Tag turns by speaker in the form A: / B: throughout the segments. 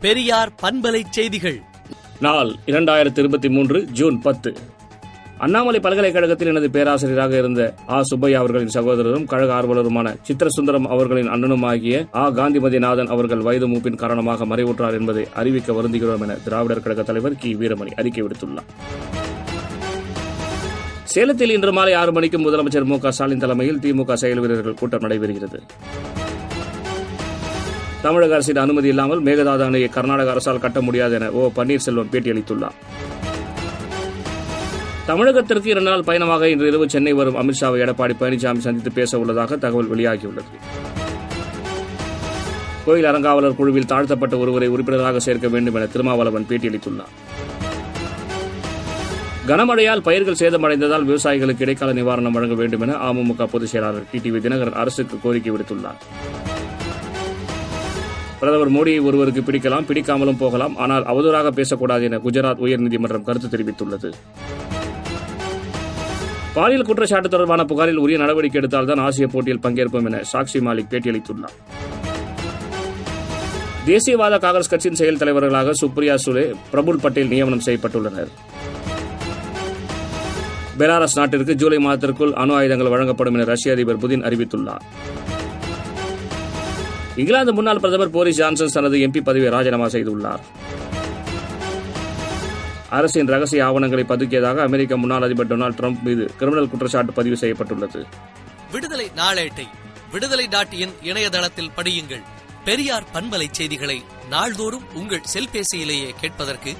A: பெரியார் பண்பலை செய்திகள்.
B: நாள் இரண்டாயிரத்தி இருபத்தி மூன்று ஜூன் பத்து. அண்ணாமலை பல்கலைக்கழகத்தில் எனது பேராசிரியராக இருந்த ஆ. சுப்பையா அவர்களின் சகோதரரும் கழக ஆர்வலருமான சித்திரசுந்தரம் அவர்களின் அண்ணனுமாகிய ஆ. காந்திமதிநாதன் அவர்கள் வயது மூப்பின் காரணமாக மறைவுற்றார் என்பதை அறிவிக்க வருந்துகிறோம் என திராவிடர் கழக தலைவர் கி. வீரமணி அறிக்கை விடுத்துள்ளார். சேலத்தில் இன்று மாலை ஆறு மணிக்கு முதலமைச்சர் மு. க. ஸ்டாலின் தலைமையில் திமுக செயல் வீரர்கள் கூட்டம் நடைபெறுகிறது. தமிழக அரசின் அனுமதி இல்லாமல் மேகதாது அணையை கர்நாடக அரசால் கட்ட முடியாது என ஓ பன்னீர்செல்வம் பேட்டியளித்துள்ளார். தமிழகத்திற்கு இரண்டு நாள் பயணமாக இன்று இரவு சென்னை வரும் அமித்ஷாவை எடப்பாடி பழனிசாமி சந்தித்து பேச உள்ளதாக தகவல் வெளியாகியுள்ளது. கோயில் அறங்காவலர் குழுவில் தாழ்த்தப்பட்ட ஒருவரை உறுப்பினராக சேர்க்க வேண்டும் என திருமாவளவன் பேட்டியளித்துள்ளார். கனமழையால் பயிர்கள் சேதமடைந்ததால் விவசாயிகளுக்கு இடைக்கால நிவாரணம் வழங்க வேண்டும் என அமமுக பொதுச் செயலாளர் டிடிவி தினகரன் அரசுக்கு கோரிக்கை விடுத்துள்ளார். பிரதமர் மோடியை ஒருவருக்கு பிடிக்கலாம் பிடிக்காமலும் போகலாம். ஆனால் அவதூறாக பேசக்கூடாது என குஜராத் உயர்நீதிமன்றம் கருத்து தெரிவித்துள்ளது. பாலியல் குற்றச்சாட்டு தொடர்பான புகாரில் உரிய நடவடிக்கை எடுத்தால்தான் ஆசிய போட்டியில் பங்கேற்போம் என சாக்ஷி மாலிக் பேட்டியளித்துள்ளார். தேசியவாத காங்கிரஸ் கட்சியின் செயல் தலைவர்களாக சுப்ரியா சுலே பிரபுல் பட்டேல் நியமனம் செய்யப்பட்டுள்ளனர். பெலாரஸ் நாட்டிற்கு ஜூலை மாதத்திற்குள் அணு ஆயுதங்கள் வழங்கப்படும் என ரஷ்ய அதிபர் புதின் அறிவித்துள்ளார். இங்கிலாந்து முன்னாள் பிரதமர் போரிஸ் ஜான்சன் தனது எம்பி பதவியை ராஜினாமா செய்துள்ளார். அரசின் ரகசிய ஆவணங்களை பதுக்கியதாக அமெரிக்க முன்னாள் அதிபர் டொனால்டு ட்ரம்ப் மீது கிரிமினல் குற்றச்சாட்டு பதிவு செய்யப்பட்டுள்ளது.
A: விடுதலை நாளேட்டை விடுதலை டாட் இன் இணையதளத்தில் படியுங்கள். பெரியார் பண்பலை செய்திகளை நாள்தோறும் உங்கள் செல்பேசியிலேயே கேட்பதற்கு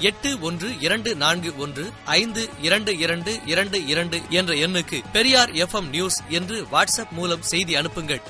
A: எட்டு ஒன்று இரண்டு நான்கு ஒன்று ஐந்து இரண்டு இரண்டு இரண்டு இரண்டு என்ற எண்ணுக்கு பெரியார் எஃப் நியூஸ் என்று வாட்ஸ்அப் மூலம் செய்தி அனுப்புங்கள்.